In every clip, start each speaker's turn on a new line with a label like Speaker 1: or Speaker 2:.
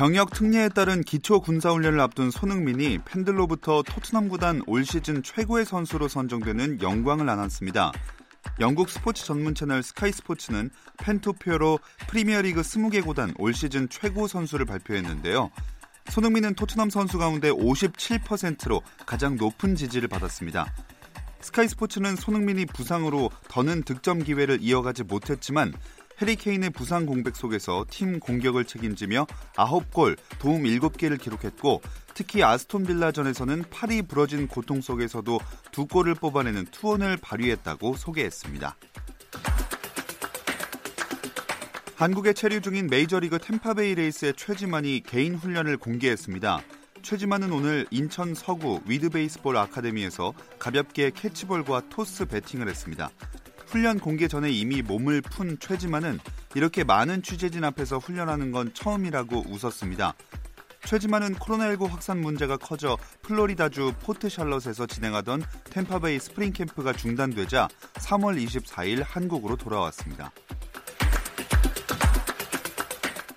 Speaker 1: 병역 특례에 따른 기초 군사훈련을 앞둔 손흥민이 팬들로부터 토트넘 구단 올 시즌 최고의 선수로 선정되는 영광을 안았습니다. 영국 스포츠 전문 채널 스카이 스포츠는 팬 투표로 프리미어리그 20개 구단 올 시즌 최고 선수를 발표했는데요. 손흥민은 토트넘 선수 가운데 57%로 가장 높은 지지를 받았습니다. 스카이 스포츠는 손흥민이 부상으로 더는 득점 기회를 이어가지 못했지만 해리 케인의 부상 공백 속에서 팀 공격을 책임지며 9골, 도움 7개를 기록했고 특히 아스톤 빌라전에서는 팔이 부러진 고통 속에서도 두 골을 뽑아내는 투혼을 발휘했다고 소개했습니다. 한국에 체류 중인 메이저리그 템파베이 레이스의 최지만이 개인 훈련을 공개했습니다. 최지만은 오늘 인천 서구 위드베이스볼 아카데미에서 가볍게 캐치볼과 토스 배팅을 했습니다. 훈련 공개 전에 이미 몸을 푼 최지만은 이렇게 많은 취재진 앞에서 훈련하는 건 처음이라고 웃었습니다. 최지만은 코로나19 확산 문제가 커져 플로리다주 포트 샬럿에서 진행하던 템파베이 스프링 캠프가 중단되자 3월 24일 한국으로 돌아왔습니다.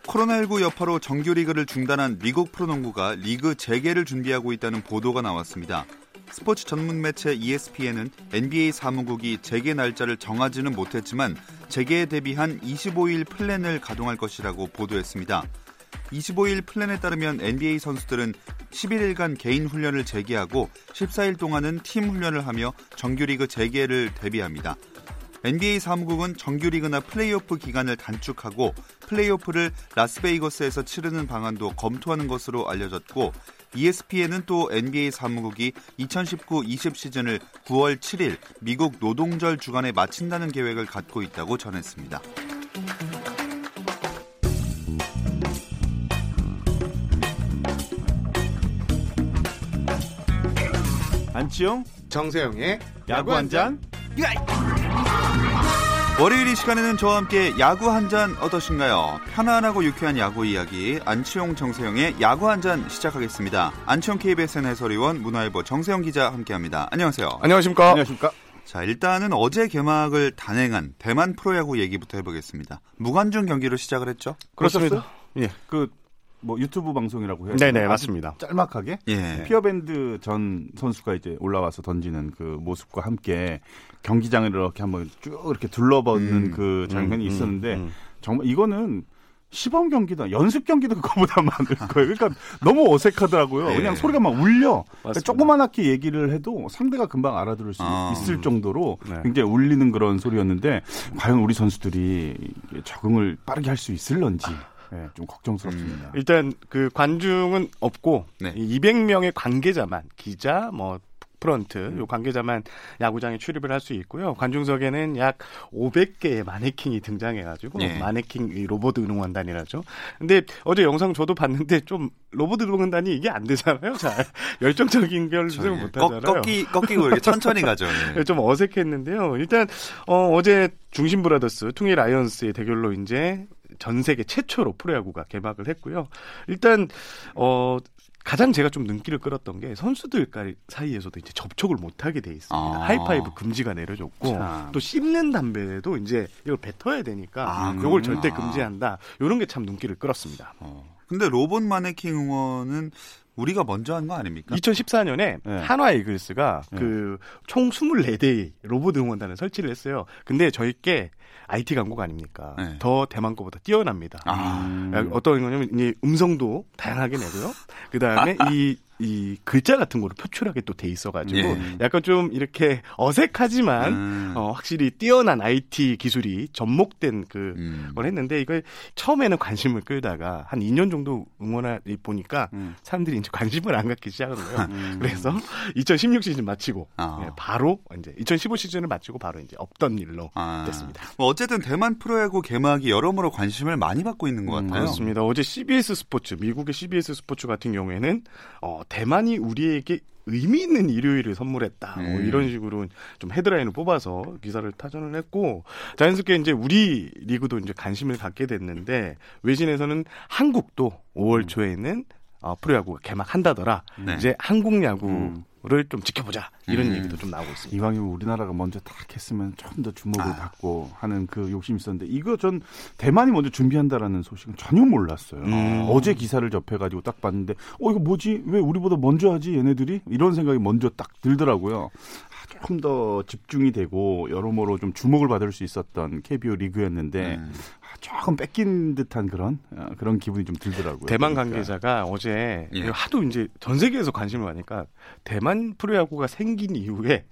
Speaker 1: 코로나19 여파로 정규리그를 중단한 미국 프로농구가 리그 재개를 준비하고 있다는 보도가 나왔습니다. 스포츠 전문 매체 ESPN은 NBA 사무국이 재개 날짜를 정하지는 못했지만 재개에 대비한 25일 플랜을 가동할 것이라고 보도했습니다. 25일 플랜에 따르면 NBA 선수들은 11일간 개인 훈련을 재개하고 14일 동안은 팀 훈련을 하며 정규리그 재개를 대비합니다. NBA 사무국은 정규리그나 플레이오프 기간을 단축하고 플레이오프를 라스베이거스에서 치르는 방안도 검토하는 것으로 알려졌고 ESPN은 또 NBA 사무국이 2019-20 시즌을 9월 7일 미국 노동절 주간에 마친다는 계획을 갖고 있다고 전했습니다.
Speaker 2: 안치용
Speaker 3: 정세영의
Speaker 2: 야구 한 잔.
Speaker 1: 월요일 이 시간에는 저와 함께 야구 한 잔 어떠신가요? 편안하고 유쾌한 야구 이야기 안치용 정세영의 야구 한 잔 시작하겠습니다. 안치용 KBSN 해설위원 문화일보 정세영 기자 함께합니다. 안녕하세요.
Speaker 3: 안녕하십니까?
Speaker 2: 안녕하십니까?
Speaker 1: 자 일단은 어제 개막을 단행한 대만 프로야구 얘기부터 해보겠습니다. 무관중 경기로 시작을 했죠?
Speaker 2: 그렇습니다. 예, 그 뭐 유튜브 방송이라고 해요.
Speaker 3: 네네, 맞습니다.
Speaker 2: 짤막하게
Speaker 1: 예.
Speaker 2: 피어밴드 전 선수가 이제 올라와서 던지는 그 모습과 함께 경기장을 이렇게 한번 쭉 이렇게 둘러보는
Speaker 1: 음,
Speaker 2: 그 장면이
Speaker 3: 음, 음,
Speaker 2: 있었는데
Speaker 3: 음.
Speaker 2: 정말 이거는 시범 경기다 연습 경기도 그거보다 많을 거예요. 그러니까 너무 어색하더라고요.
Speaker 1: 예.
Speaker 2: 그냥 소리가 막 울려. 그러니까. 조그만하게 얘기를 해도 상대가 금방 알아들을 수
Speaker 1: 아.
Speaker 2: 있을 정도로
Speaker 3: 네.
Speaker 2: 굉장히 울리는 그런 소리였는데 과연 우리 선수들이 적응을 빠르게 할 수 있을런지 예, 좀 걱정스럽습니다.
Speaker 3: 일단 그 관중은 없고
Speaker 1: 네.
Speaker 3: 이 200명의 관계자만 기자 뭐 프런트 요 관계자만 야구장에 출입을 할 수 있고요. 관중석에는 약 500개의 마네킹이 등장해가지고
Speaker 1: 예.
Speaker 3: 마네킹 이 로봇 응원단이라죠. 근데 어제 영상 저도 봤는데 좀 로봇 응원단이 이게 안 되잖아요. 잘 열정적인 걸
Speaker 1: 저,
Speaker 3: 수행
Speaker 1: 예.
Speaker 3: 못
Speaker 1: 꺾,
Speaker 3: 하잖아요.
Speaker 1: 꺾기, 꺾이고 이렇게 천천히 가죠. 예.
Speaker 3: 좀 어색했는데요. 일단 어, 어제 중신 브라더스 퉁이 라이온스의 대결로 이제 전 세계 최초로 프로야구가 개막을 했고요. 일단 어 가장 제가 좀 눈길을 끌었던 게 선수들 사이에서도 이제 접촉을 못 하게 돼 있습니다.
Speaker 1: 아.
Speaker 3: 하이파이브 금지가 내려졌고
Speaker 2: 참.
Speaker 3: 또 씹는 담배도 이제 이걸 뱉어야 되니까
Speaker 1: 아, 그렇구나.
Speaker 3: 절대 금지한다. 이런 게 참 눈길을 끌었습니다.
Speaker 1: 어. 근데 로봇 마네킹 응원은 우리가 먼저 한 거 아닙니까?
Speaker 3: 2014년에
Speaker 2: 네.
Speaker 3: 한화 이글스가
Speaker 2: 네.
Speaker 3: 그총 24대의 로봇 응원단을 설치를 했어요. 근데 저희께 IT 강국 아닙니까?
Speaker 1: 네.
Speaker 3: 더 대만 거보다 뛰어납니다.
Speaker 1: 아,
Speaker 2: 음.
Speaker 3: 어떤 거냐면 이제 음성도 다양하게 내고요. 그 다음에 이, 이 글자 같은 거로 표출하게 또 돼 있어가지고
Speaker 1: 예.
Speaker 3: 약간 좀 이렇게 어색하지만
Speaker 1: 음.
Speaker 3: 어, 확실히 뛰어난 IT 기술이 접목된 그
Speaker 1: 음.
Speaker 3: 걸 했는데 이걸 처음에는 관심을 끌다가 한 2년 정도 응원해 보니까
Speaker 2: 음.
Speaker 3: 사람들이 이제 관심을 안 갖기 시작한 거예요.
Speaker 2: 음.
Speaker 3: 그래서 2016 시즌 마치고
Speaker 1: 아.
Speaker 3: 예, 바로 이제 2015 시즌을 마치고 바로 이제 없던 일로
Speaker 1: 아.
Speaker 3: 됐습니다.
Speaker 1: 뭐 어쨌든 대만 프로야구 개막이 여러모로 관심을 많이 받고 있는 것
Speaker 2: 음,
Speaker 1: 같아요.
Speaker 3: 그렇습니다. 어제 CBS 스포츠, 미국의 CBS 스포츠 같은 경우에는 어, 대만이 우리에게 의미 있는 일요일을 선물했다. 뭐
Speaker 1: 음.
Speaker 3: 이런 식으로 좀 헤드라인을 뽑아서 기사를 타전을 했고 자연스럽게 이제 우리 리그도 이제 관심을 갖게 됐는데 외신에서는 한국도 5월 초에는 어, 프로야구가 개막한다더라.
Speaker 1: 네.
Speaker 3: 이제 한국 야구 를좀 지켜보자 이런
Speaker 1: 음.
Speaker 3: 얘기도 좀 나오고 있습니다.
Speaker 2: 이왕이면 우리나라가 먼저 딱 했으면 좀더 주목을
Speaker 1: 아.
Speaker 2: 받고 하는 그 욕심이 있었는데 이거 전 대만이 먼저 준비한다라는 소식은 전혀 몰랐어요.
Speaker 3: 음.
Speaker 2: 어제 기사를 접해가지고 딱 봤는데 어 이거 뭐지 왜 우리보다 먼저 하지 얘네들이 이런 생각이 먼저 딱 들더라고요. 아, 조금 더 집중이 되고 여러모로 좀 주목을 받을 수 있었던 KBO 리그였는데
Speaker 1: 음.
Speaker 2: 아, 조금 뺏긴 듯한 그런 아, 그런 기분이 좀 들더라고요.
Speaker 3: 대만
Speaker 2: 그러니까.
Speaker 3: 관계자가 어제
Speaker 1: 예.
Speaker 3: 하도 이제 전 세계에서 관심을 받으니까 대만 프로야구가 생긴 이후에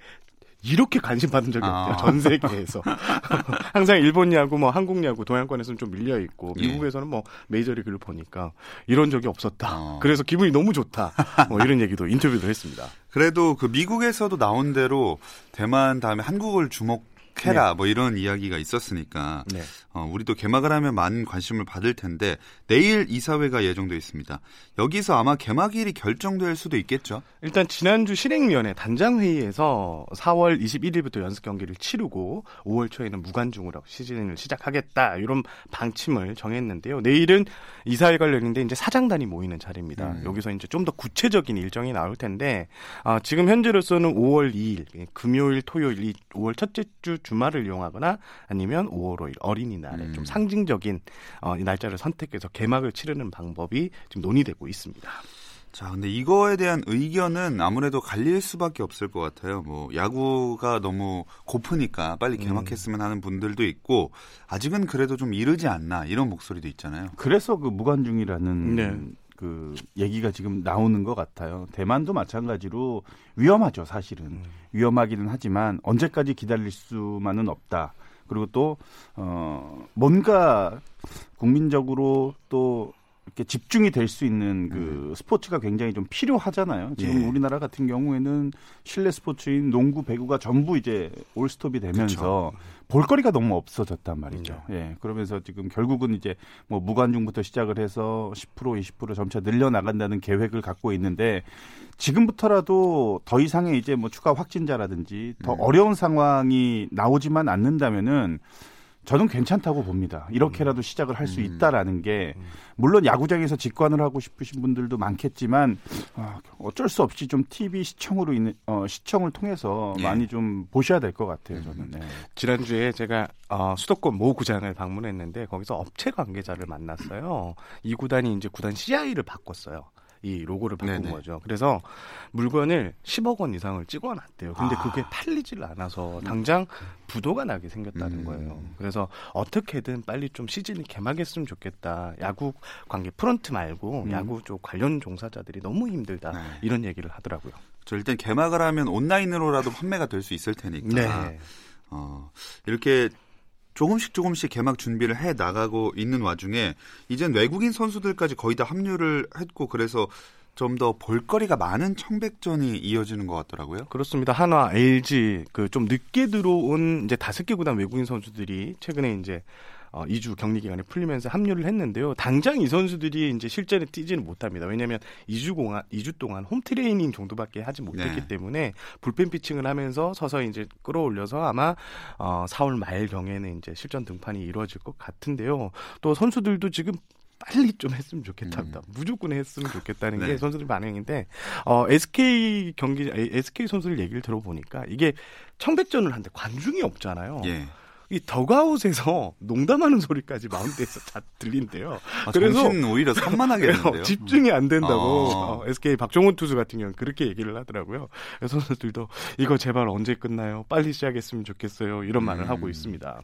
Speaker 3: 이렇게 관심 받은 적이
Speaker 1: 아.
Speaker 3: 없대요. 전 세계에서. 항상 일본 야구, 뭐 한국 야구, 동양권에서는 좀 밀려 있고
Speaker 1: 예.
Speaker 3: 미국에서는 뭐 메이저리그를 보니까 이런 적이 없었다.
Speaker 1: 어.
Speaker 3: 그래서 기분이 너무 좋다. 뭐 이런 얘기도 인터뷰도 했습니다.
Speaker 1: 그래도 그 미국에서도 나온 대로 대만 다음에 한국을 주목 해라 뭐 이런 이야기가 있었으니까
Speaker 3: 네.
Speaker 1: 어, 우리도 개막을 하면 많은 관심을 받을 텐데 내일 이사회가 예정돼 있습니다. 여기서 아마 개막일이 결정될 수도 있겠죠.
Speaker 3: 일단 지난주 실행위원회 단장 회의에서 4월 21일부터 연습 경기를 치르고 5월 초에는 무관중으로 시즌을 시작하겠다 이런 방침을 정했는데요. 내일은 이사회가 열리는데 이제 사장단이 모이는 자리입니다.
Speaker 1: 음.
Speaker 3: 여기서 이제 좀 더 구체적인 일정이 나올 텐데 아, 지금 현재로서는 5월 2일 금요일, 토요일 이 5월 첫째 주 주말을 이용하거나 아니면 5월 5일 어린이날에
Speaker 1: 음.
Speaker 3: 좀 상징적인 어, 이 날짜를 선택해서 개막을 치르는 방법이 지금 논의되고 있습니다.
Speaker 1: 자, 근데 이거에 대한 의견은 아무래도 갈릴 수밖에 없을 것 같아요. 뭐 야구가 너무 고프니까 빨리 개막했으면 하는 분들도 있고 아직은 그래도 좀 이르지 않나 이런 목소리도 있잖아요.
Speaker 2: 그래서 그 무관중이라는
Speaker 3: 네.
Speaker 2: 그 얘기가 지금 나오는 것 같아요. 대만도 마찬가지로 위험하죠, 사실은.
Speaker 3: 음.
Speaker 2: 위험하기는 하지만 언제까지 기다릴 수만은 없다. 그리고 또, 어, 뭔가 국민적으로 또 이렇게 집중이 될 수 있는 그 스포츠가 굉장히 좀 필요하잖아요. 지금
Speaker 1: 예.
Speaker 2: 우리나라 같은 경우에는 실내 스포츠인 농구, 배구가 전부 이제 올스톱이 되면서 볼거리가 너무 없어졌단 말이죠. 예. 그러면서 지금 결국은 이제 뭐 무관중부터 시작을 해서 10% 20% 점차 늘려 나간다는 계획을 갖고 있는데 지금부터라도 더 이상의 이제 뭐 추가 확진자라든지 더 어려운 상황이 나오지만 않는다면은 저는 괜찮다고 봅니다. 이렇게라도 시작을 할수
Speaker 1: 음.
Speaker 2: 있다라는 게 물론 야구장에서 직관을 하고 싶으신 분들도 많겠지만 아, 어쩔 수 없이 좀 TV 시청으로 인해 어, 시청을 통해서
Speaker 1: 예.
Speaker 2: 많이 좀 보셔야 될 것 같아요. 저는. 네.
Speaker 3: 지난주에 제가 어, 수도권 모 구장을 방문했는데 거기서 업체 관계자를 만났어요. 이 구단이 이제 구단 CI를 바꿨어요. 이 로고를 바꾼
Speaker 1: 네네.
Speaker 3: 거죠. 그래서 물건을 10억 원 이상을 찍어놨대요. 근데
Speaker 1: 아.
Speaker 3: 그게 팔리질 않아서 당장 부도가 나게 생겼다는
Speaker 1: 음.
Speaker 3: 거예요. 그래서 어떻게든 빨리 좀 시즌이 개막했으면 좋겠다. 야구 관계 프런트 말고
Speaker 2: 음.
Speaker 3: 야구 쪽 관련 종사자들이 너무 힘들다.
Speaker 1: 네.
Speaker 3: 이런 얘기를 하더라고요.
Speaker 1: 저 일단 개막을 하면 온라인으로라도 판매가 될 수 있을 테니까
Speaker 3: 네.
Speaker 1: 어, 이렇게 조금씩 조금씩 개막 준비를 해 나가고 있는 와중에 이젠 외국인 선수들까지 거의 다 합류를 했고 그래서 좀더 볼거리가 많은 청백전이 이어지는 것 같더라고요.
Speaker 3: 그렇습니다. 한화, LG 그 좀 늦게 들어온 이제 다섯 개 구단 외국인 선수들이 최근에 이제 어, 2주 격리 기간이 풀리면서 합류를 했는데요. 당장 이 선수들이 이제 실전에 뛰지는 못합니다. 왜냐하면 2주 공안 2주 동안 홈 트레이닝 정도밖에 하지 못했기
Speaker 1: 네.
Speaker 3: 때문에 불펜 피칭을 하면서 서서히 이제 끌어올려서 아마 어, 4월 말 경에는 이제 실전 등판이 이루어질 것 같은데요. 또 선수들도 지금 빨리 좀 했으면 좋겠답니다. 무조건 했으면 좋겠다는
Speaker 1: 네.
Speaker 3: 게 선수들 반응인데 어, SK 경기 SK 선수들 얘기를 들어보니까 이게 청백전을 하는데 관중이 없잖아요.
Speaker 1: 예.
Speaker 3: 이 덕아웃에서 농담하는 소리까지 마운드에서 다 들린대요.
Speaker 1: 아,
Speaker 3: 그래서
Speaker 1: 오히려 산만하겠는데요.
Speaker 3: 집중이 안 된다고
Speaker 1: 어.
Speaker 3: 어, SK 박종훈 투수 같은 경우는 그렇게 얘기를 하더라고요. 선수들도 이거 제발 언제 끝나요? 빨리 시작했으면 좋겠어요. 이런 말을
Speaker 1: 음.
Speaker 3: 하고 있습니다.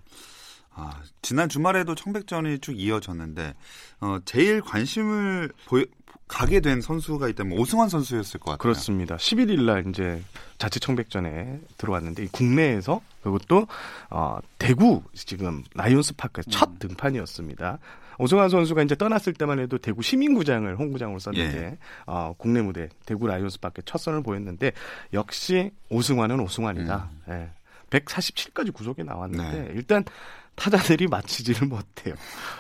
Speaker 1: 아, 지난 주말에도 청백전이 쭉 이어졌는데 어, 제일 관심을 보여, 가게 된 선수가 있다면 오승환 선수였을 것 같아요.
Speaker 3: 그렇습니다. 11일 날 이제 자체 청백전에 들어왔는데 국내에서 그것도 어, 대구 지금 라이온스 파크 첫 음. 등판이었습니다. 오승환 선수가 이제 떠났을 때만 해도 대구 시민구장을 홈구장으로 썼는데 예. 어, 국내 무대 대구 라이온스 파크 첫 선을 보였는데 역시 오승환은 오승환이다. 음. 예. 147까지 구속에 나왔는데 네. 일단 타자들이 맞히지를 못해요.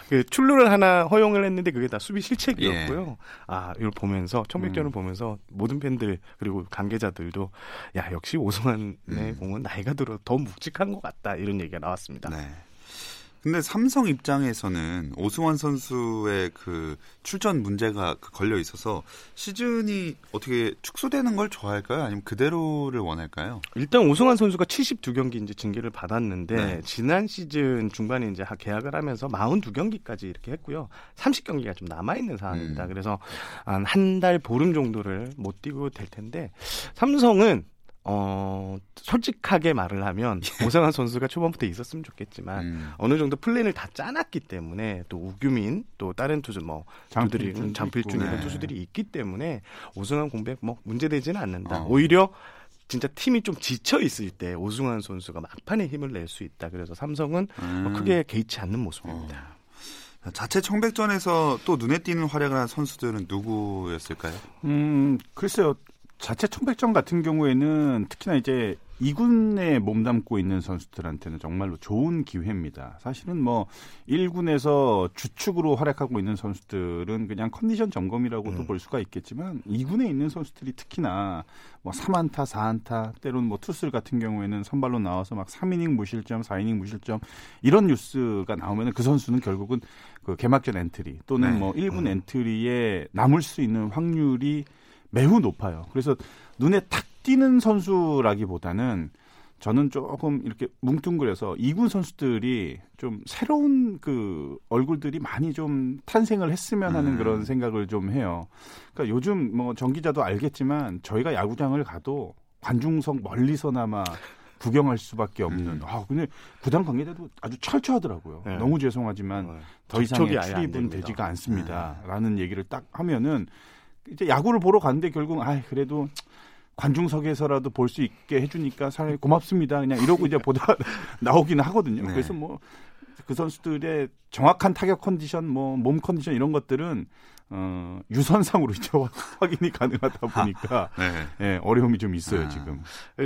Speaker 3: 그 출루를 하나 허용을 했는데 그게 다 수비 실책이었고요. 예. 아, 이걸 보면서 청백전을 음. 보면서 모든 팬들 그리고 관계자들도 야 역시 오승환의 음. 공은 나이가 들어 더 묵직한 것 같다 이런 얘기가 나왔습니다. 네.
Speaker 1: 근데 삼성 입장에서는 오승환 선수의 그 출전 문제가 그 걸려 있어서 시즌이 어떻게 축소되는 걸 좋아할까요? 아니면 그대로를 원할까요?
Speaker 3: 일단 오승환 선수가 72경기 이제 징계를 받았는데 네. 지난 시즌 중반에 이제 계약을 하면서 42경기까지 이렇게 했고요. 30경기가 좀 남아 있는 상황입니다. 음. 그래서 한 한 달 보름 정도를 못 뛰고 될 텐데 삼성은 어, 솔직하게 말을 하면 예. 오상환 선수가 초반부터 있었으면 좋겠지만 음. 어느 정도 플랜을 다 짜놨기 때문에 또 우규민 또 다른 투수 뭐 장필중, 장필중 이런 네. 투수들이 있기 때문에 오승환 공백 뭐 문제되지는 않는다. 어. 오히려 진짜 팀이 좀 지쳐 있을 때 오승환 선수가 막판에 힘을 낼 수 있다. 그래서 삼성은 뭐 음. 뭐 크게 개의치 않는 모습입니다.
Speaker 1: 어. 자체 청백전에서 또 눈에 띄는 활약을 한 선수들은 누구였을까요?
Speaker 2: 음, 글쎄요. 자체 청백전 같은 경우에는 특히나 이제 2군에 몸담고 있는 선수들한테는 정말로 좋은 기회입니다. 사실은 뭐 1군에서 주축으로 활약하고 있는 선수들은 그냥 컨디션 점검이라고도 음. 볼 수가 있겠지만 2군에 있는 선수들이 특히나 뭐 3안타, 4안타, 때로는 뭐 투슬 같은 경우에는 선발로 나와서 막 3이닝 무실점, 4이닝 무실점 이런 뉴스가 나오면 그 선수는 결국은 그 개막전 엔트리 또는 네. 뭐 1군 음. 엔트리에 남을 수 있는 확률이 매우 높아요. 그래서 눈에 탁 띄는 선수라기보다는 저는 조금 이렇게 뭉뚱그려서 이군 선수들이 좀 새로운 그 얼굴들이 많이 좀 탄생을 했으면 하는 음. 그런 생각을 좀 해요. 그러니까 요즘 뭐 정기자도 알겠지만 저희가 야구장을 가도 관중석 멀리서나마 구경할 수밖에 없는. 음. 아 근데 구단 관계자도 아주 철저하더라고요. 네. 너무 죄송하지만 네. 더 이상의 출입은 되지가 않습니다.라는 네. 얘기를 딱 하면은 이제 야구를 보러 갔는데 결국 아 그래도 관중석에서라도 볼 수 있게 해주니까 사람이 고맙습니다. 그냥 이러고 이제 보다 나오기는 하거든요. 네. 그래서 뭐 그 선수들의 정확한 타격 컨디션, 뭐 몸 컨디션 이런 것들은 어, 유선상으로 이제 확인이 가능하다 보니까 네. 네, 어려움이 좀 있어요 아. 지금.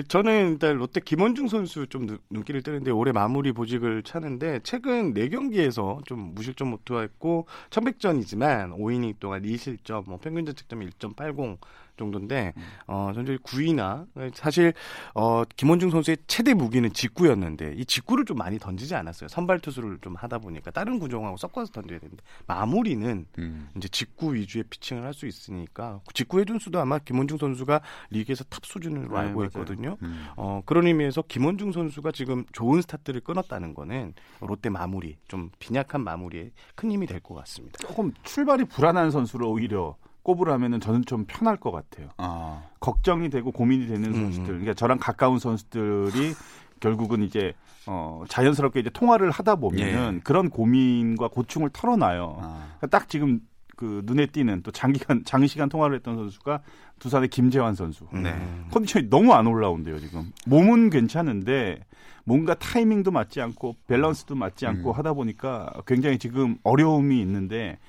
Speaker 3: 저는 일단 롯데 김원중 선수 좀 눈길을 뜨는데 올해 마무리 보직을 차는데 최근 4 경기에서 좀 무실점 못투했고 1100전이지만 5이닝 동안 2실점, 뭐 평균 자책점 1.80 정도인데 음. 어 전체 9위나 사실 어 김원중 선수의 최대 무기는 직구였는데 이 직구를 좀 많이 던지지 않았어요. 선발 투수를 좀 하다 보니까 다른 구종하고 섞어서 던져야 되는데 마무리는 음. 이제 직구 위주의 피칭을 할 수 있으니까 직구 해준 수도 아마 김원중 선수가 리그에서 탑 수준으로 네, 알고 있거든요. 음. 어 그런 의미에서 김원중 선수가 지금 좋은 스타트를 끊었다는 거는 롯데 마무리 좀 빈약한 마무리에 큰 힘이 될 것 같습니다.
Speaker 2: 조금 출발이 불안한 선수를 오히려 꼽으라면은 저는 좀 편할 것 같아요. 아. 걱정이 되고 고민이 되는 음. 선수들, 그러니까 저랑 가까운 선수들이 결국은 이제 어 자연스럽게 이제 통화를 하다 보면은 예. 그런 고민과 고충을 털어놔요. 아. 그러니까 딱 지금 그 눈에 띄는 또 장기간 장시간 통화를 했던 선수가 두산의 김재환 선수. 네. 컨디션이 너무 안 올라온대요 지금. 몸은 괜찮은데 뭔가 타이밍도 맞지 않고 밸런스도 맞지 않고 음. 하다 보니까 굉장히 지금 어려움이 있는데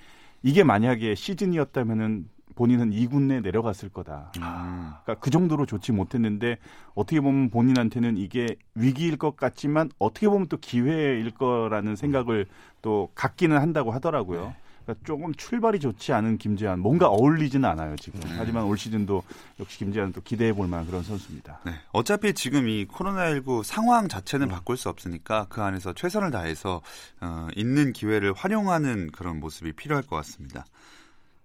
Speaker 2: 이게 만약에 시즌이었다면은 본인은 2군에 내려갔을 거다. 아. 그러니까 그 정도로 좋지 못했는데 어떻게 보면 본인한테는 이게 위기일 것 같지만 어떻게 보면 또 기회일 거라는 생각을 또 갖기는 한다고 하더라고요. 네. 그러니까 조금 출발이 좋지 않은 김재환 뭔가 어울리지는 않아요 지금. 음. 하지만 올 시즌도 역시 김재환도 기대해 볼 만한 그런 선수입니다.
Speaker 1: 네. 어차피 지금 이 코로나19 상황 자체는 음. 바꿀 수 없으니까 그 안에서 최선을 다해서 어, 있는 기회를 활용하는 그런 모습이 필요할 것 같습니다.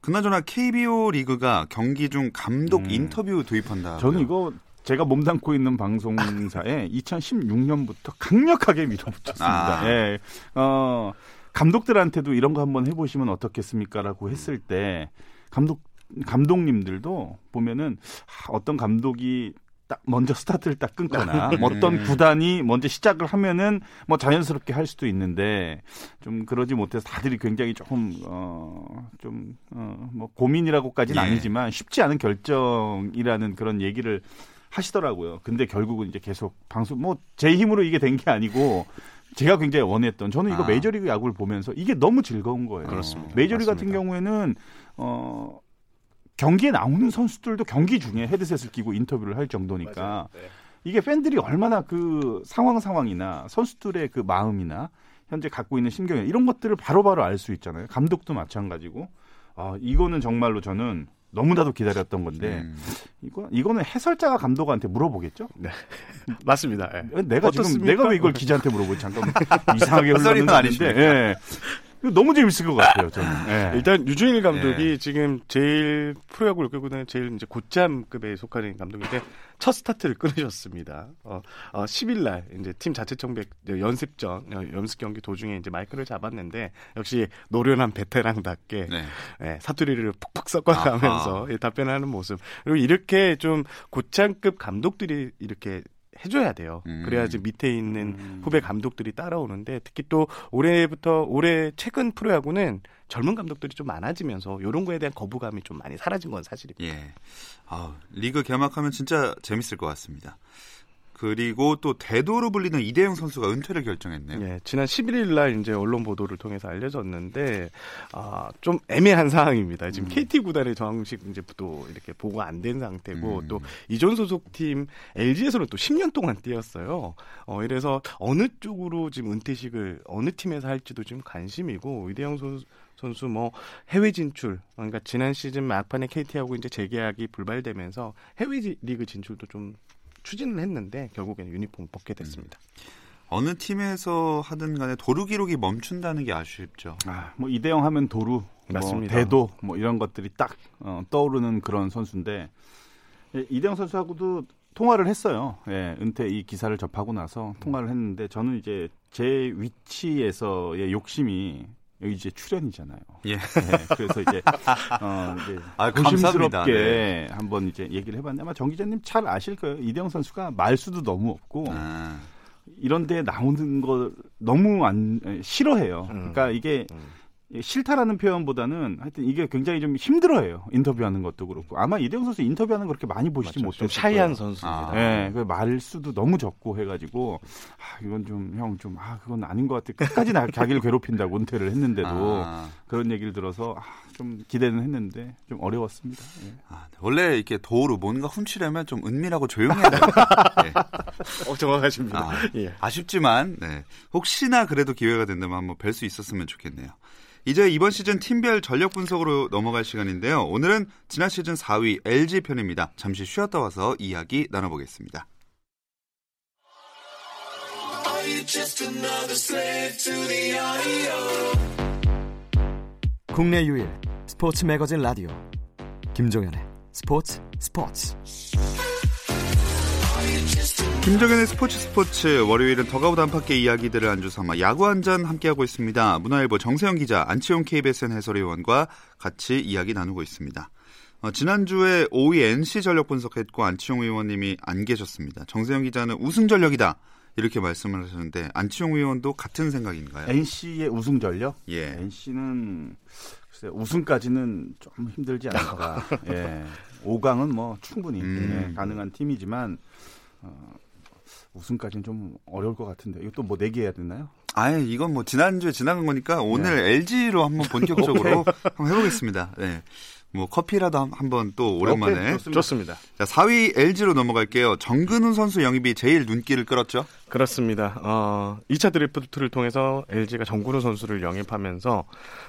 Speaker 1: 그나저나 KBO 리그가 경기 중 감독 음. 인터뷰 도입한다.
Speaker 2: 저는 이거 제가 몸담고 있는 방송사에 2016년부터 강력하게 밀어붙였습니다. 아. 예. 어, 감독들한테도 이런 거 한번 해보시면 어떻겠습니까라고 했을 때 감독 감독님들도 보면은 어떤 감독이 딱 먼저 스타트를 딱 끊거나 뭐 어떤 구단이 먼저 시작을 하면은 뭐 자연스럽게 할 수도 있는데 좀 그러지 못해서 다들이 굉장히 조금 어좀어뭐 고민이라고까지는 예. 아니지만 쉽지 않은 결정이라는 그런 얘기를 하시더라고요. 근데 결국은 이제 계속 방송 뭐 제 힘으로 이게 된 게 아니고 제가 굉장히 원했던 저는 이거 아. 메이저리그 야구를 보면서 이게 너무 즐거운 거예요.
Speaker 3: 그렇습니다.
Speaker 2: 메이저리그 같은 경우에는 어 경기에 나오는 선수들도 경기 중에 헤드셋을 끼고 인터뷰를 할 정도니까 네. 이게 팬들이 얼마나 그 상황 상황이나 선수들의 그 마음이나 현재 갖고 있는 심경이나 이런 것들을 바로바로 알 수 있잖아요. 감독도 마찬가지고. 아, 이거는 정말로 저는 너무나도 기다렸던 건데 음. 이거 이거는 해설자가 감독한테 물어보겠죠? 네.
Speaker 3: 맞습니다.
Speaker 2: 네. 내가 어떻습니까? 지금 내가 왜 이걸 기자한테 물어보지? 잠깐 이상하게 흘러는 거 아닌데. 예. 너무 재밌을 것 같아요, 저는. 네.
Speaker 3: 일단 유준일 감독이 네. 지금 제일 프로야구를 끌고는 제일 이제 고참급에 속하는 감독인데 첫 스타트를 끊으셨습니다. 어, 어 10일 날 이제 팀 자체 청백 연습전 어, 연습 경기 도중에 이제 마이크를 잡았는데 역시 노련한 베테랑답게 네. 네, 사투리를 푹푹 섞어가면서 답변하는 모습 그리고 이렇게 좀 고참급 감독들이 이렇게 해줘야 돼요. 음. 그래야지 밑에 있는 음. 후배 감독들이 따라오는데 특히 또 올해부터 올해 최근 프로야구는 젊은 감독들이 좀 많아지면서 이런 거에 대한 거부감이 좀 많이 사라진 건 사실입니다.
Speaker 1: 예. 아, 리그 개막하면 진짜 재밌을 것 같습니다. 그리고 또 대도로 불리는 이대영 선수가 은퇴를 결정했네요.
Speaker 3: 네, 지난 11일 날 이제 언론 보도를 통해서 알려졌는데 아, 좀 애매한 상황입니다. 지금 음. KT 구단의 정식 이제 또 이렇게 보고 안된 상태고 음. 또 이전 소속팀 LG에서는 또 10년 동안 뛰었어요. 어, 이래서 어느 쪽으로 지금 은퇴식을 어느 팀에서 할지도 지금 관심이고 이대영 선수 선수 뭐 해외 진출 그러니까 지난 시즌 막판에 KT하고 이제 재계약이 불발되면서 해외 리그 진출도 좀 추진을 했는데 결국에는 유니폼을 벗게 됐습니다. 음.
Speaker 1: 어느 팀에서 하든 간에 도루 기록이 멈춘다는 게 아쉽죠.
Speaker 2: 아, 뭐 이대영 하면 도루, 뭐 맞습니다. 뭐 대도 뭐 이런 것들이 딱 어, 떠오르는 그런 선수인데 예, 이대영 선수하고도 통화를 했어요. 예, 은퇴 이 기사를 접하고 나서 통화를 했는데 저는 이제 제 위치에서의 욕심이 여기 이제 출연이잖아요. 예. 네, 그래서 이제 어 이제 아, 조심스럽게 네. 한번 이제 얘기를 해봤는데 아마 정 기자님 잘 아실 거예요. 이대영 선수가 말수도 너무 없고 아. 이런 데 나오는 거 너무 안 싫어해요. 음. 그러니까 이게 음. 싫다라는 표현보다는 하여튼 이게 굉장히 좀 힘들어해요. 인터뷰하는 것도 그렇고 아마 이대영 선수 인터뷰하는 거 그렇게 많이 보시지 못했어요.
Speaker 3: 샤이한 선수입니다.
Speaker 2: 아. 네, 그 말수도 너무 적고 해가지고 아, 이건 좀 형 좀 아 그건 아닌 것 같아. 끝까지 나 자기를 괴롭힌다고 은퇴를 했는데도 아. 그런 얘기를 들어서 아, 좀 기대는 했는데 좀 어려웠습니다. 네.
Speaker 1: 아, 네. 원래 이렇게 도로 뭔가 훔치려면 좀 은밀하고 조용해야 돼요. 네.
Speaker 3: 어, 정확하십니다.
Speaker 1: 아, 예. 아쉽지만 네. 혹시나 그래도 기회가 된다면 한번 뵐 수 있었으면 좋겠네요. 이제 이번 시즌 팀별 전력 분석으로 넘어갈 시간인데요. 오늘은 지난 시즌 4위 LG 편입니다. 잠시 쉬었다 와서 이야기 나눠보겠습니다.
Speaker 4: 국내 유일 스포츠 매거진 라디오 김종현의 스포츠 스포츠
Speaker 1: 김정현의 스포츠 스포츠 월요일은 더가우 단팎의 이야기들을 안주 삼아 야구 한 잔 함께하고 있습니다. 문화일보 정세영 기자, 안치용 KBSN 해설위원과 같이 이야기 나누고 있습니다. 어, 지난주에 5위 NC 전력 분석했고 안치용 의원님이 안 계셨습니다. 정세영 기자는 우승 전력이다. 이렇게 말씀을 하셨는데 안치용 의원도 같은 생각인가요?
Speaker 2: NC의 우승 전력? 예. NC는 글쎄 우승까지는 좀 힘들지 않을까. 예. 5강은 뭐 충분히 음. 예, 가능한 팀이지만 어, 우승까지는 좀 어려울 것 같은데 이것도 뭐 내기해야 되나요?
Speaker 1: 아예 이건 뭐 지난주에 지나간 거니까 오늘 네. LG로 한번 본격적으로 한번 해보겠습니다. 네. 뭐 커피라도 한번 또 오랜만에
Speaker 3: 오케이, 좋습니다.
Speaker 1: 자, 4위 LG로 넘어갈게요. 정근훈 선수 영입이 제일 눈길을 끌었죠?
Speaker 3: 그렇습니다. 어, 2차 드래프트를 통해서 LG가 정근훈 선수를 영입하면서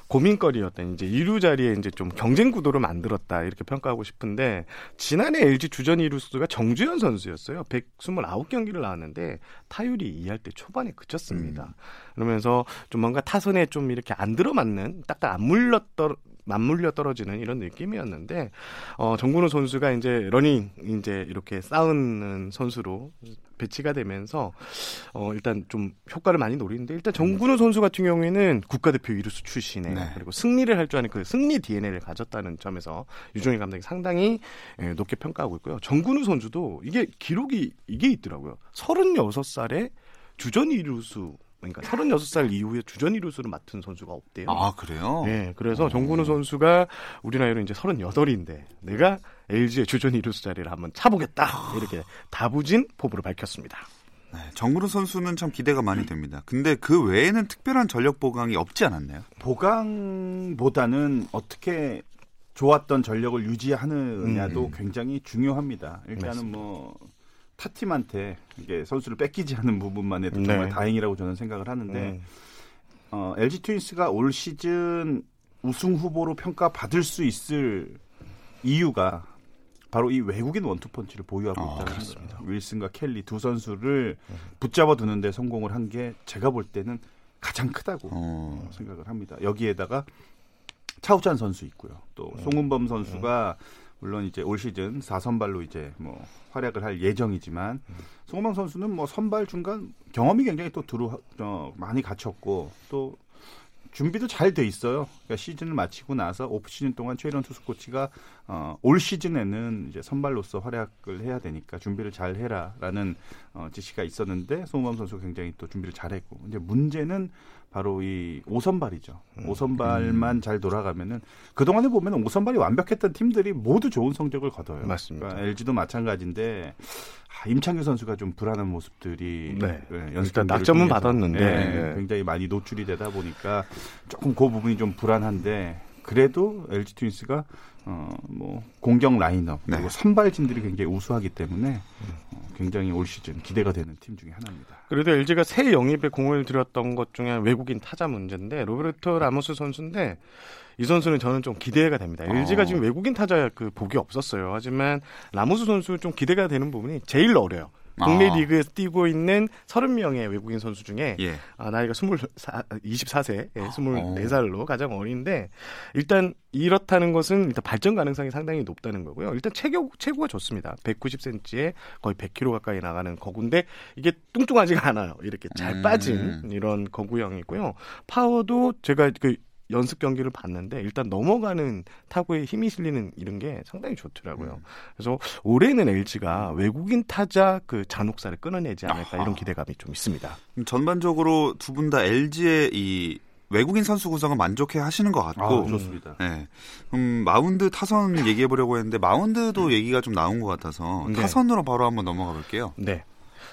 Speaker 3: 고민거리였던 이제 2루 자리에 이제 좀 경쟁 구도를 만들었다 이렇게 평가하고 싶은데 지난해 LG 주전 2루수가 정주현 선수였어요. 129경기를 나왔는데 타율이 2할대 초반에 그쳤습니다. 음. 그러면서 좀 뭔가 타선에 좀 이렇게 안 들어맞는 딱딱 안 물렸던 맞물려 떨어지는 이런 느낌이었는데 어 정근우 선수가 이제 러닝 이제 이렇게 싸우는 선수로 배치가 되면서 어, 일단 좀 효과를 많이 노리는데 일단 정근우 선수 같은 경우에는 국가대표 이루수 출신에
Speaker 1: 네.
Speaker 3: 그리고 승리를 할 줄 아는 그 승리 DNA를 가졌다는 점에서 유종일 감독이 상당히 예, 높게 평가하고 있고요. 정근우 선수도 이게 기록이 이게 있더라고요. 36살에 주전 이루수 그러니까 36살 이후에 주전 이루수를 맡은 선수가 없대요.
Speaker 1: 아 그래요?
Speaker 3: 네, 그래서 정근우 선수가 우리 나이로 이제 38인데 내가 LG의 주전 이루수 자리를 한번 차보겠다 이렇게 다부진 포부를 밝혔습니다.
Speaker 1: 네, 정근우 선수는 참 기대가 많이 됩니다. 근데 그 외에는 특별한 전력 보강이 없지 않았나요?
Speaker 2: 보강보다는 어떻게 좋았던 전력을 유지하느냐도
Speaker 3: 음.
Speaker 2: 굉장히 중요합니다. 일단은
Speaker 3: 맞습니다.
Speaker 2: 뭐 타팀한테 이게 선수를 뺏기지 않는 부분만 해도 정말
Speaker 3: 네.
Speaker 2: 다행이라고 저는 생각을 하는데
Speaker 3: 음,
Speaker 2: 어, LG 트윈스가 올 시즌 우승 후보로 평가받을 수 있을 이유가 바로 이 외국인 원투펀치를 보유하고
Speaker 1: 아,
Speaker 2: 있다는 겁니다. 윌슨과 켈리 두 선수를 붙잡아 두는데 성공을 한 게 제가 볼 때는 가장 크다고
Speaker 1: 어.
Speaker 2: 생각을 합니다. 여기에다가 차우찬 선수 있고요. 또 송은범 선수가 물론 이제 올 시즌 4선발로 이제 뭐 활약을 할 예정이지만 송은범 선수는 뭐 선발 중간 경험이 굉장히 또 들어 어, 많이 갖췄고 또 준비도 잘 돼 있어요. 그러니까 시즌을 마치고 나서 오프 시즌 동안 최일원 투수 코치가 어, 올 시즌에는 이제 선발로서 활약을 해야 되니까 준비를 잘 해라라는 어, 지시가 있었는데 송범 선수가 굉장히 또 준비를 잘했고 이제 문제는 바로 이 오선발이죠. 오선발만 잘 돌아가면은 그 동안에 보면은 오선발이 완벽했던 팀들이 모두 좋은 성적을 거둬요.
Speaker 3: 맞습니다.
Speaker 2: 그러니까 LG도 마찬가지인데 아, 임창규 선수가 좀 불안한 모습들이
Speaker 3: 네.
Speaker 2: 연습
Speaker 3: 일단 낙점은 받았는데.
Speaker 2: 예, 굉장히 많이 노출이 되다 보니까 조금 그 부분이 좀 불안한데 그래도 LG 트윈스가 어, 뭐 공격 라인업 그리고
Speaker 1: 네.
Speaker 2: 선발진들이 굉장히 우수하기 때문에 어, 굉장히 올 시즌 기대가 되는 팀 중에 하나입니다.
Speaker 3: 그래도 LG가 새 영입에 공을 들였던 것 중에 외국인 타자 문제인데 로베르토 라모스 선수인데 이 선수는 저는 좀 기대가 됩니다. LG가
Speaker 1: 어.
Speaker 3: 지금 외국인 타자 그 복이 없었어요. 하지만 라모스 선수 좀 기대가 되는 부분이 제일 어려요. 국내
Speaker 1: 아.
Speaker 3: 리그에서 뛰고 있는 30명의 외국인 선수 중에
Speaker 1: 예.
Speaker 3: 아, 나이가 24, 24세, 예,
Speaker 1: 어.
Speaker 3: 24살로 가장 어린데 일단 이렇다는 것은 일단 발전 가능성이 상당히 높다는 거고요. 일단 체격 체구가 좋습니다. 190cm에 거의 100kg 가까이 나가는 거구인데 이게 뚱뚱하지가 않아요. 이렇게 잘
Speaker 1: 음.
Speaker 3: 빠진 이런 거구형이고요. 파워도 제가 그 연습 경기를 봤는데 일단 넘어가는 타구에 힘이 실리는 이런 게 상당히 좋더라고요.
Speaker 1: 음.
Speaker 3: 그래서 올해는 LG가 외국인 타자 그 잔혹사를 끊어내지 않을까
Speaker 1: 아하.
Speaker 3: 이런 기대감이 좀 있습니다.
Speaker 1: 전반적으로 두 분 다 LG의 이 외국인 선수 구성을 만족해 하시는 것 같고,
Speaker 2: 아, 좋습니다.
Speaker 1: 네. 음, 마운드 타선 얘기해 보려고 했는데 마운드도 얘기가 좀 나온 것 같아서
Speaker 3: 네.
Speaker 1: 타선으로 바로 한번 넘어가 볼게요.
Speaker 3: 네.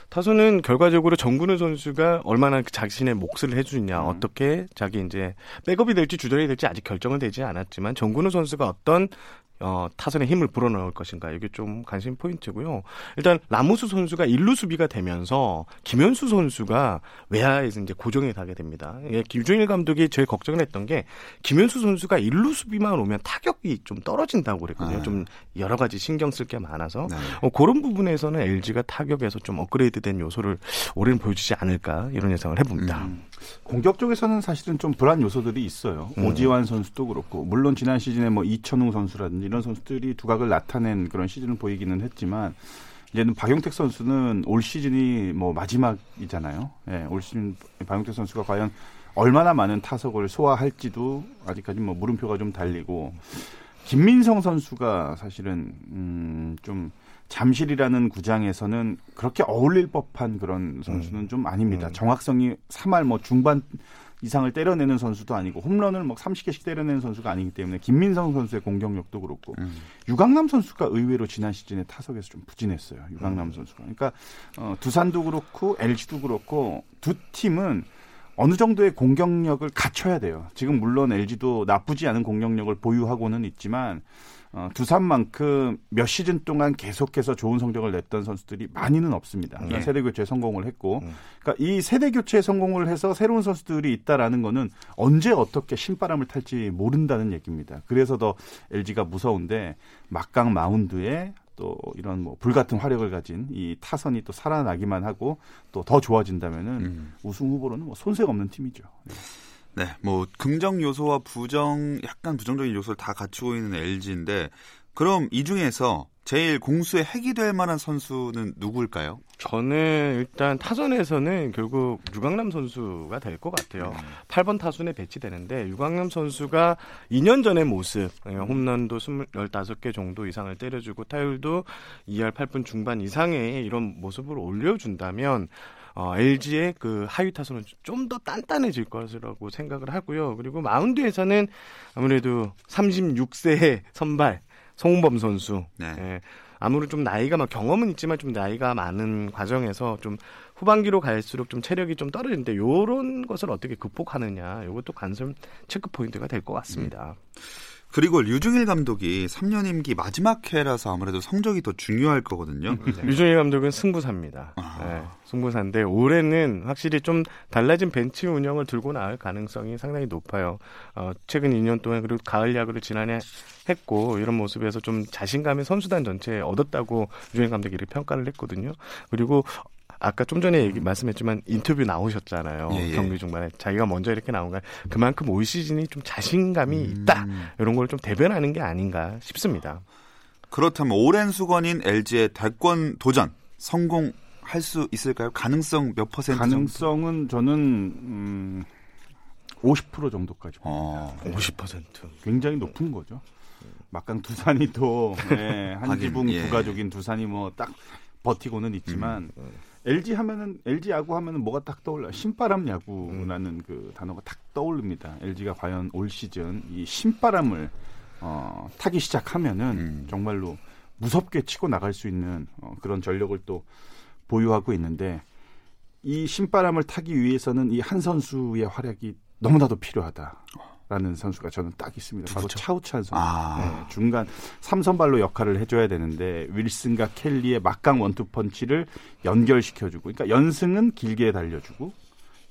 Speaker 3: 타선은 결과적으로 정근우 선수가 얼마나 그 자신의 몫을 해주냐,
Speaker 1: 음.
Speaker 3: 어떻게 자기 이제 백업이 될지 주전이 될지 아직 결정은 되지 않았지만 정근우 선수가 어떤 어, 타선에 힘을 불어넣을 것인가 이게 좀 관심 포인트고요. 일단 라모스 선수가 일루 수비가 되면서 김현수 선수가 외야에서 이제 고정이 가게 됩니다. 예, 김종일 감독이 제일 걱정을 했던 게 김현수 선수가 일루 수비만 오면 타격이 좀 떨어진다고 그랬거든요.
Speaker 1: 아.
Speaker 3: 좀 여러 가지 신경 쓸 게 많아서
Speaker 1: 네.
Speaker 3: 어, 그런 부분에서는 LG가 타격에서 좀 업그레이드된 요소를 올해는 보여주지 않을까 이런 예상을 해봅니다.
Speaker 2: 음. 공격 쪽에서는 사실은 좀 불안 요소들이 있어요.
Speaker 3: 음.
Speaker 2: 오지환 선수도 그렇고 물론 지난 시즌에 뭐 이천웅 선수라든지 이런 선수들이 두각을 나타낸 그런 시즌을 보이기는 했지만 이제는 박용택 선수는 올 시즌이 뭐 마지막이잖아요. 예, 올 시즌 박용택 선수가 과연 얼마나 많은 타석을 소화할지도 아직까지 뭐 물음표가 좀 달리고 김민성 선수가 사실은 음, 좀 잠실이라는 구장에서는 그렇게 어울릴 법한 그런 선수는 좀 아닙니다.
Speaker 3: 음.
Speaker 2: 정확성이 3할 뭐 중반 이상을 때려내는 선수도 아니고 홈런을 뭐 30개씩 때려내는 선수가 아니기 때문에 김민성 선수의 공격력도 그렇고
Speaker 1: 음.
Speaker 2: 유강남 선수가 의외로 지난 시즌에 타석에서 좀 부진했어요. 유강남 선수가. 그러니까 어, 두산도 그렇고 LG도 그렇고 두 팀은 어느 정도의 공격력을 갖춰야 돼요. 지금 물론 LG도 나쁘지 않은 공격력을 보유하고는 있지만 어, 두산만큼 몇 시즌 동안 계속해서 좋은 성적을 냈던 선수들이 많이는 없습니다. 그러니까
Speaker 3: 네.
Speaker 2: 세대 교체 성공을 했고,
Speaker 3: 음.
Speaker 2: 그러니까 이 세대 교체 성공을 해서 새로운 선수들이 있다라는 거는 언제 어떻게 신바람을 탈지 모른다는 얘기입니다. 그래서 더 LG가 무서운데 막강 마운드에 또 이런 뭐 불같은 화력을 가진 이 타선이 또 살아나기만 하고 또 더 좋아진다면은
Speaker 1: 음.
Speaker 2: 우승 후보로는 뭐 손색 없는 팀이죠.
Speaker 1: 네, 뭐 긍정 요소와 부정 약간 부정적인 요소를 다 갖추고 있는 LG인데 그럼 이 중에서 제일 공수의 핵이 될 만한 선수는 누구일까요?
Speaker 3: 저는 일단 타선에서는 결국 유강남 선수가 될 것 같아요. 8번 타순에 배치되는데 유강남 선수가 2년 전의 모습, 예, 홈런도 15개 정도 이상을 때려주고 타율도 2할 8분 중반 이상의 이런 모습을 올려준다면 어, LG의 그 하위 타선은 좀 더 단단해질 것이라고 생각을 하고요. 그리고 마운드에서는 아무래도 36세의 선발 송범 선수.
Speaker 1: 네.
Speaker 3: 예, 아무래도 좀 나이가 막 경험은 있지만 좀 나이가 많은 과정에서 좀 후반기로 갈수록 좀 체력이 좀 떨어지는데 요런 것을 어떻게 극복하느냐 이것도 관심 체크 포인트가 될 것 같습니다.
Speaker 1: 그리고 류중일 감독이 3년 임기 마지막 해라서 아무래도 성적이 더 중요할 거거든요.
Speaker 3: 류정일 감독은 승부사입니다.
Speaker 1: 아.
Speaker 3: 네, 승부사인데 올해는 확실히 좀 달라진 벤치 운영을 들고 나올 가능성이 상당히 높아요. 어, 최근 2년 동안 그리고 가을 야구를 지난해 했고 이런 모습에서 좀 자신감이 선수단 전체에 얻었다고 류정일 감독이 이렇게 평가를 했거든요. 그리고 아까 좀 전에 얘기 말씀했지만 인터뷰 나오셨잖아요.
Speaker 1: 예, 예.
Speaker 3: 경기 중반에 자기가 먼저 이렇게 나온 거 그만큼 올 시즌이 좀 자신감이
Speaker 1: 음.
Speaker 3: 있다 이런 걸 좀 대변하는 게 아닌가 싶습니다.
Speaker 1: 그렇다면 오랜 수건인 LG의 대권 도전 성공할 수 있을까요? 가능성 몇 퍼센트?
Speaker 2: 가능성은 저는 음, 50% 정도까지.
Speaker 1: 어,
Speaker 3: 50%.
Speaker 2: 굉장히 높은 거죠. 막강 두산이 또 네, 한 지붕
Speaker 1: 예.
Speaker 2: 두 가족인 두산이 뭐 딱 버티고는 있지만 LG 하면은 LG 야구 하면은 뭐가 딱 떠올라? 신바람 야구라는 그 단어가 딱 떠오릅니다. LG가 과연 올 시즌 이 신바람을 어, 타기 시작하면은
Speaker 1: 음.
Speaker 2: 정말로 무섭게 치고 나갈 수 있는 어, 그런 전력을 또 보유하고 있는데 이 신바람을 타기 위해서는 이 한 선수의 활약이 너무나도 필요하다 라는 선수가 저는 딱 있습니다. 바로
Speaker 3: 누구죠?
Speaker 2: 차우찬 선수.
Speaker 1: 아.
Speaker 2: 네, 중간 삼선발로 역할을 해줘야 되는데 윌슨과 켈리의 막강 원투 펀치를 연결시켜주고, 그러니까 연승은 길게 달려주고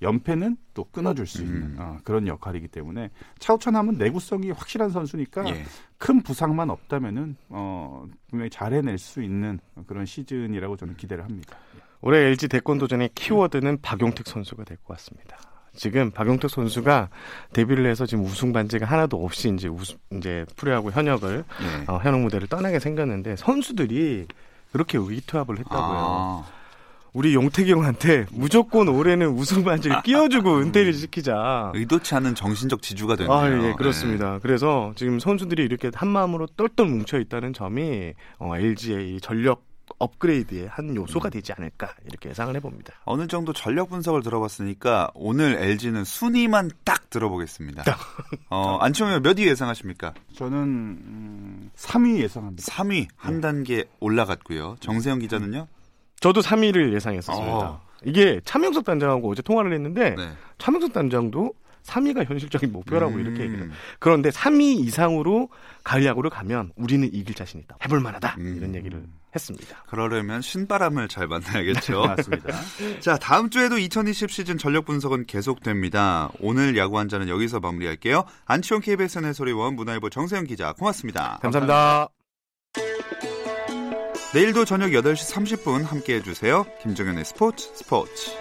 Speaker 2: 연패는 또 끊어줄 수 있는
Speaker 1: 음.
Speaker 2: 어, 그런 역할이기 때문에 차우찬 하면 내구성이 확실한 선수니까
Speaker 1: 예.
Speaker 2: 큰 부상만 없다면은 어, 분명히 잘 해낼 수 있는 그런 시즌이라고 저는 기대를 합니다.
Speaker 3: 올해 LG 대권 도전의 키워드는 박용택 선수가 될 것 같습니다. 지금 박용택 선수가 데뷔를 해서 지금 우승 반지가 하나도 없이 이제 우승, 이제 프로야구 현역을
Speaker 1: 예.
Speaker 3: 어, 현역 무대를 떠나게 생겼는데 선수들이 그렇게 의투합을 했다고요.
Speaker 1: 아,
Speaker 3: 우리 용택이 형한테 무조건 올해는 우승 반지를 끼워주고 은퇴를 시키자.
Speaker 1: 의도치 않은 정신적 지주가 됐네요.
Speaker 3: 아, 예, 그렇습니다. 그래서 지금 선수들이 이렇게 한 마음으로 똘똘 뭉쳐 있다는 점이 어, LG의 이 전력 업그레이드의 한 요소가 되지 않을까 이렇게 예상을 해봅니다.
Speaker 1: 어느 정도 전력 분석을 들어봤으니까 오늘 LG는 순위만 딱 들어보겠습니다. 어, 안치홍이 몇위 예상하십니까?
Speaker 2: 저는 음, 3위 예상합니다.
Speaker 1: 3위 한 단계 올라갔고요. 정세영 기자는요?
Speaker 3: 저도 3위를 예상했었습니다.
Speaker 1: 어.
Speaker 3: 이게 차명석 단장하고 어제 통화를 했는데
Speaker 1: 네.
Speaker 3: 차명석 단장도 3위가 현실적인 목표라고
Speaker 1: 음.
Speaker 3: 이렇게 얘기를. 그런데 3위 이상으로 가을 야구를 가면 우리는 이길 자신 있다. 해볼 만하다.
Speaker 1: 음.
Speaker 3: 이런 얘기를 했습니다.
Speaker 1: 그러려면 신바람을 잘 만나야겠죠.
Speaker 2: 맞습니다.
Speaker 1: 자, 다음 주에도 2020 시즌 전력 분석은 계속됩니다. 오늘 야구 한자는 여기서 마무리할게요. 안치홍 KBSN 해설위원 문화일보 정세영 기자 고맙습니다.
Speaker 3: 감사합니다.
Speaker 1: 내일도 저녁 8시 30분 함께 해주세요. 김정현의 스포츠 스포츠.